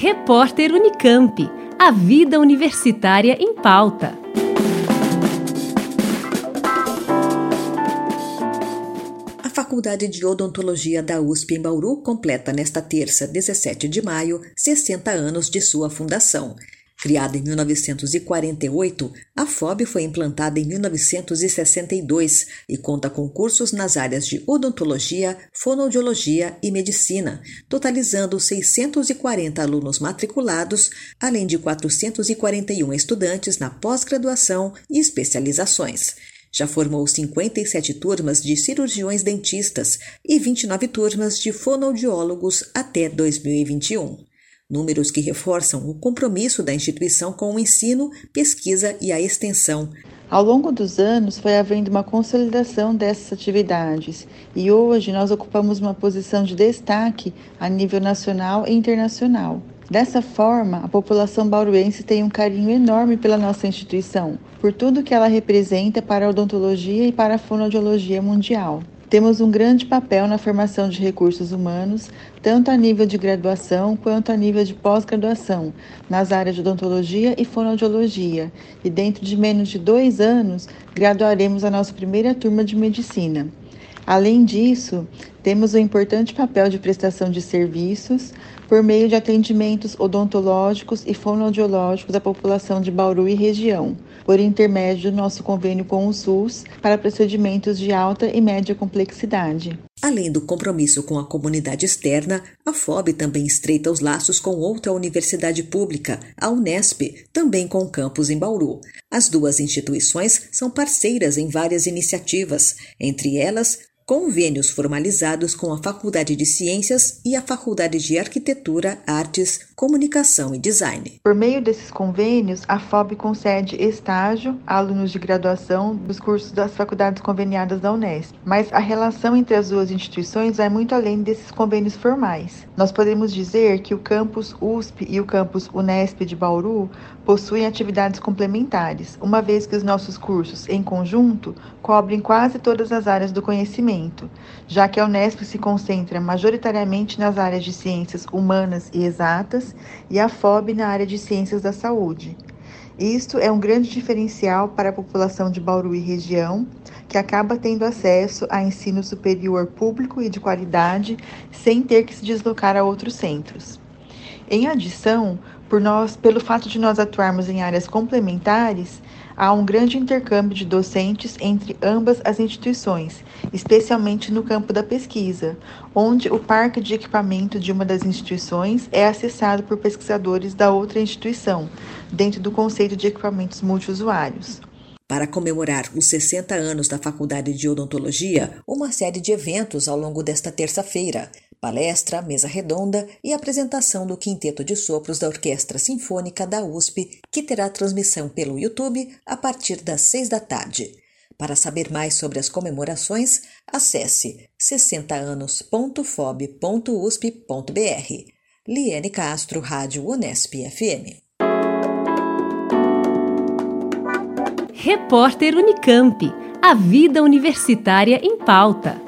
Repórter Unicamp. A vida universitária em pauta. A Faculdade de Odontologia da USP em Bauru completa nesta terça, 17 de maio, 60 anos de sua fundação. Criada em 1948, a FOB foi implantada em 1962 e conta com cursos nas áreas de odontologia, fonoaudiologia e medicina, totalizando 640 alunos matriculados, além de 441 estudantes na pós-graduação e especializações. Já formou 57 turmas de cirurgiões dentistas e 29 turmas de fonoaudiólogos até 2021 números que reforçam o compromisso da instituição com o ensino, pesquisa e a extensão. Ao longo dos anos, foi havendo uma consolidação dessas atividades e hoje nós ocupamos uma posição de destaque a nível nacional e internacional. Dessa forma, a população bauruense tem um carinho enorme pela nossa instituição, por tudo que ela representa para a odontologia e para a fonoaudiologia mundial. Temos um grande papel na formação de recursos humanos, tanto a nível de graduação quanto a nível de pós-graduação, nas áreas de odontologia e fonoaudiologia, e dentro de menos de dois anos graduaremos a nossa primeira turma de medicina. Além disso, temos um importante papel de prestação de serviços por meio de atendimentos odontológicos e fonoaudiológicos à população de Bauru e região, por intermédio do nosso convênio com o SUS para procedimentos de alta e média complexidade. Além do compromisso com a comunidade externa, a FOB também estreita os laços com outra universidade pública, a Unesp, também com campus em Bauru. As duas instituições são parceiras em várias iniciativas, entre elas convênios formalizados com a Faculdade de Ciências e a Faculdade de Arquitetura, Artes, Comunicação e Design. Por meio desses convênios, a FOB concede estágio a alunos de graduação dos cursos das faculdades conveniadas da Unesp. Mas a relação entre as duas instituições vai muito além desses convênios formais. Nós podemos dizer que o campus USP e o campus Unesp de Bauru possuem atividades complementares, uma vez que os nossos cursos, em conjunto, cobrem quase todas as áreas do conhecimento, já que a Unesp se concentra majoritariamente nas áreas de ciências humanas e exatas e a FOB na área de ciências da saúde. Isto é um grande diferencial para a população de Bauru e região, que acaba tendo acesso a ensino superior público e de qualidade sem ter que se deslocar a outros centros. Em adição, por nós, pelo fato de nós atuarmos em áreas complementares, há um grande intercâmbio de docentes entre ambas as instituições, especialmente no campo da pesquisa, onde o parque de equipamento de uma das instituições é acessado por pesquisadores da outra instituição, dentro do conceito de equipamentos multiusuários. Para comemorar os 60 anos da Faculdade de Odontologia, uma série de eventos ao longo desta terça-feira palestra, mesa redonda e apresentação do Quinteto de Sopros da Orquestra Sinfônica da USP, que terá transmissão pelo YouTube a partir das seis da tarde. Para saber mais sobre as comemorações, acesse 60anos.fob.usp.br. Liane Castro, Rádio Unesp FM. Repórter Unicamp. A vida universitária em pauta.